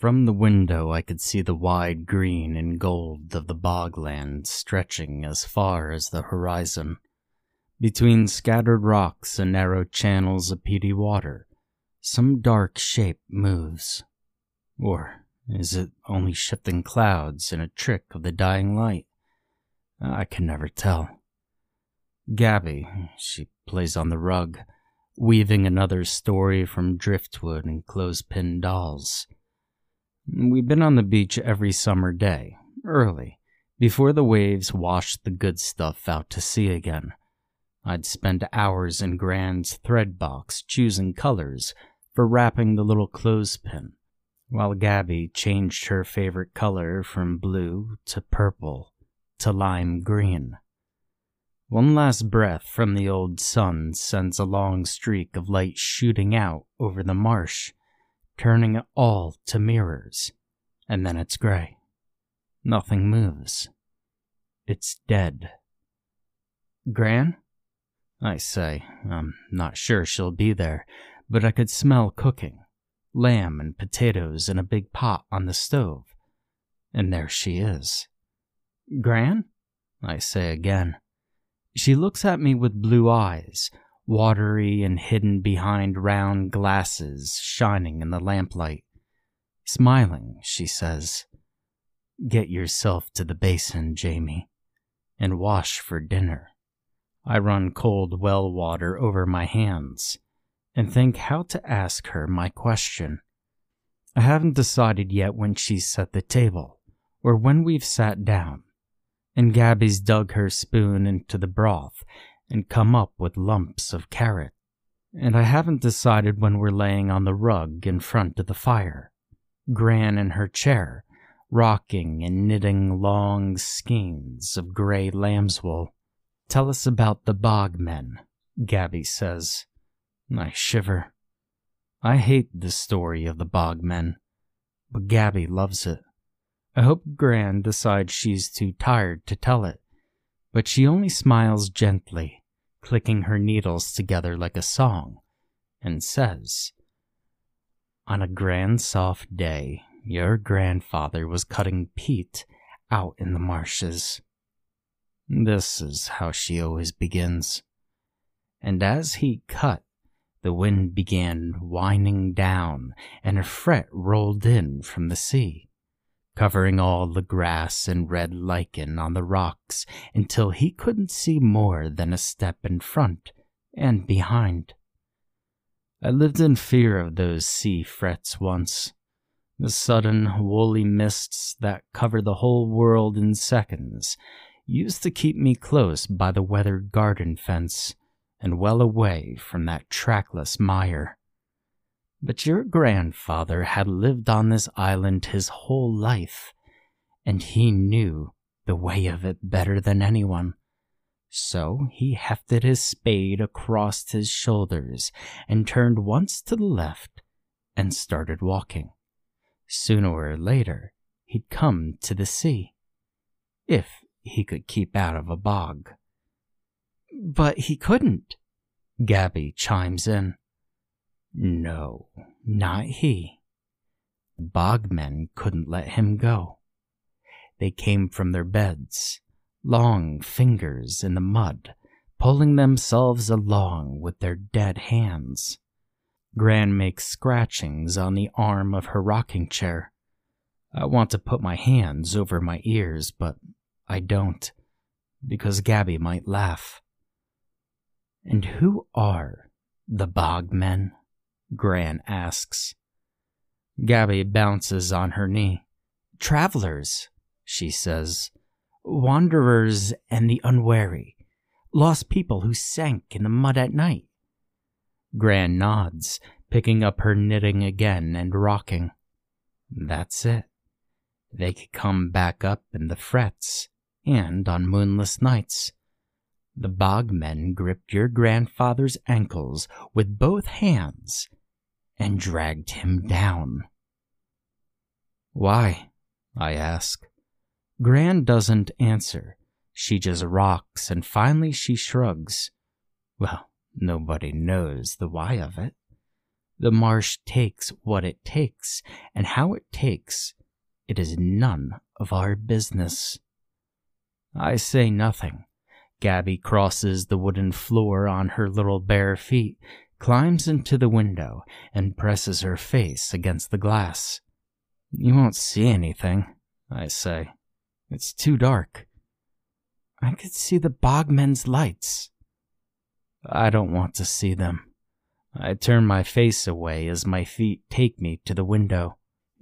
From the window, I could see the wide green and gold of the bogland stretching as far as the horizon. Between scattered rocks and narrow channels of peaty water, some dark shape moves. Or is it only shifting clouds and a trick of the dying light? I can never tell. Gabby, she plays on the rug, weaving another story from driftwood and clothespin dolls. We've been on the beach every summer day, early, before the waves washed the good stuff out to sea again. I'd spend hours in Gran's thread box choosing colors for wrapping the little clothespin, while Gabby changed her favorite color from blue to purple to lime green. One last breath from the old sun sends a long streak of light shooting out over the marsh turning it all to mirrors, and then it's gray. Nothing moves. It's dead. Gran? I say, I'm not sure she'll be there, but I could smell cooking lamb and potatoes in a big pot on the stove. And there she is. Gran? I say again. She looks at me with blue eyes, watery and hidden behind round glasses shining in the lamplight. Smiling, she says, Get yourself to the basin, Jamie, and wash for dinner. I run cold well water over my hands and think how to ask her my question. I haven't decided yet when she's set the table or when we've sat down, and Gabby's dug her spoon into the broth and come up with lumps of carrot. And I haven't decided when we're laying on the rug in front of the fire, Gran in her chair, rocking and knitting long skeins of gray lamb's wool. Tell us about the bog men, Gabby says. I shiver. I hate the story of the bog men, but Gabby loves it. I hope Gran decides she's too tired to tell it, but she only smiles gently clicking her needles together like a song, and says, On a grand soft day, your grandfather was cutting peat out in the marshes. This is how she always begins. And as he cut, the wind began whining down, and a fret rolled in from the sea covering all the grass and red lichen on the rocks until he couldn't see more than a step in front and behind. I lived in fear of those sea frets once. The sudden, woolly mists that cover the whole world in seconds used to keep me close by the weathered garden fence and well away from that trackless mire. But your grandfather had lived on this island his whole life, and he knew the way of it better than anyone. So he hefted his spade across his shoulders and turned once to the left and started walking. Sooner or later, he'd come to the sea. If he could keep out of a bog. But he couldn't, Gabby chimes in. No, not he. The bogmen couldn't let him go. They came from their beds, long fingers in the mud, pulling themselves along with their dead hands. Gran makes scratchings on the arm of her rocking chair. I want to put my hands over my ears, but I don't, because Gabby might laugh. And who are the bogmen? Gran asks. Gabby bounces on her knee. Travelers, she says. Wanderers and the unwary. Lost people who sank in the mud at night. Gran nods, picking up her knitting again and rocking. That's it. They could come back up in the frets, and on moonless nights. The bogmen gripped your grandfather's ankles with both hands and dragged him down. Why? I ask. Gran doesn't answer. She just rocks and finally she shrugs. Well, nobody knows the why of it. The marsh takes what it takes, and how it takes, it is none of our business. I say nothing. Gabby crosses the wooden floor on her little bare feet, climbs into the window, and presses her face against the glass. You won't see anything, I say. It's too dark. I could see the bogmen's lights. I don't want to see them. I turn my face away as my feet take me to the window.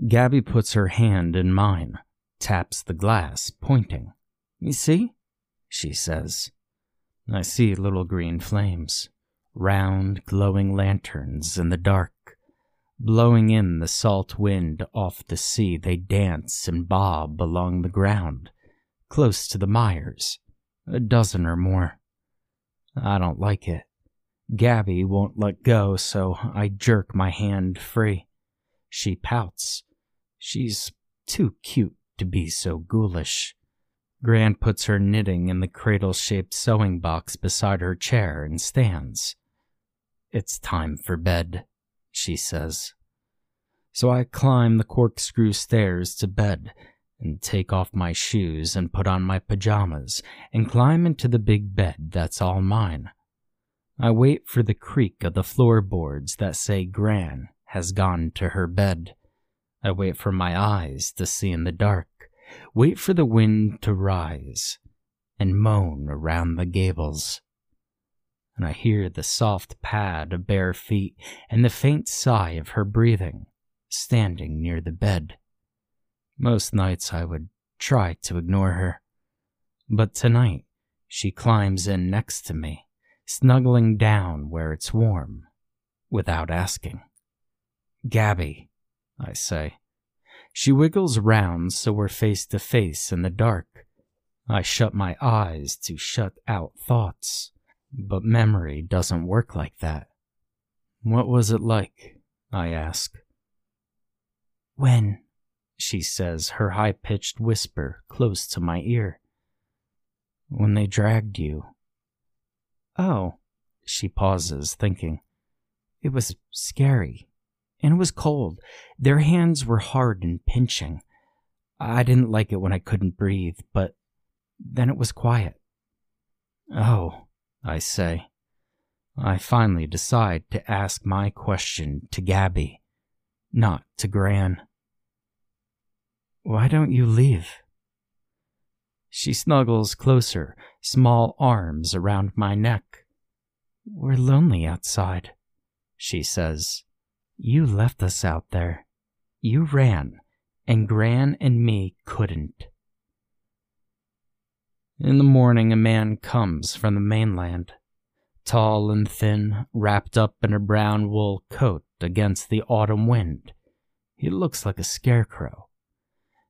Gabby puts her hand in mine, taps the glass, pointing. You see? She says. I see little green flames, round, glowing lanterns in the dark. Blowing in the salt wind off the sea, they dance and bob along the ground, close to the mires, a dozen or more. I don't like it. Gabby won't let go, so I jerk my hand free. She pouts. She's too cute to be so ghoulish. Gran puts her knitting in the cradle shaped sewing box beside her chair and stands. It's time for bed, she says. So I climb the corkscrew stairs to bed and take off my shoes and put on my pajamas and climb into the big bed that's all mine. I wait for the creak of the floorboards that say Gran has gone to her bed. I wait for my eyes to see in the dark wait for the wind to rise and moan around the gables. And I hear the soft pad of bare feet and the faint sigh of her breathing, standing near the bed. Most nights I would try to ignore her, but tonight she climbs in next to me, snuggling down where it's warm, without asking. Gabby, I say. She wiggles round so we're face to face in the dark. I shut my eyes to shut out thoughts, but memory doesn't work like that. What was it like? I ask. When? She says, her high pitched whisper close to my ear. When they dragged you. Oh, she pauses, thinking. It was scary and it was cold. Their hands were hard and pinching. I didn't like it when I couldn't breathe, but then it was quiet. Oh, I say. I finally decide to ask my question to Gabby, not to Gran. Why don't you leave? She snuggles closer, small arms around my neck. We're lonely outside, she says. You left us out there. You ran, and Gran and me couldn't. In the morning, a man comes from the mainland, tall and thin, wrapped up in a brown wool coat against the autumn wind. He looks like a scarecrow.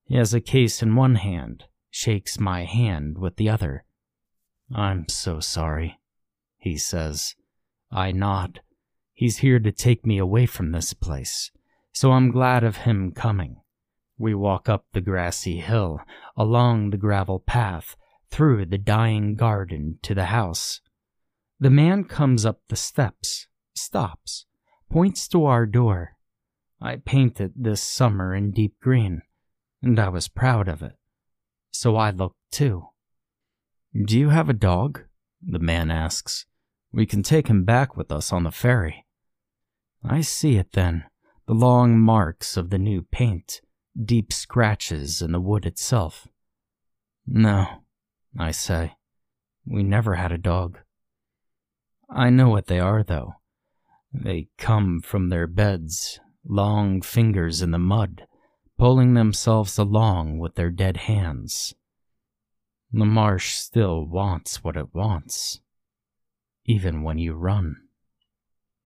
He has a case in one hand, shakes my hand with the other. I'm so sorry, he says. I nod. He's here to take me away from this place, so I'm glad of him coming. We walk up the grassy hill, along the gravel path, through the dying garden to the house. The man comes up the steps, stops, points to our door. I painted this summer in deep green, and I was proud of it. So I looked too. Do you have a dog? The man asks. We can take him back with us on the ferry. I see it then, the long marks of the new paint, deep scratches in the wood itself. No, I say, we never had a dog. I know what they are, though. They come from their beds, long fingers in the mud, pulling themselves along with their dead hands. The marsh still wants what it wants, even when you run.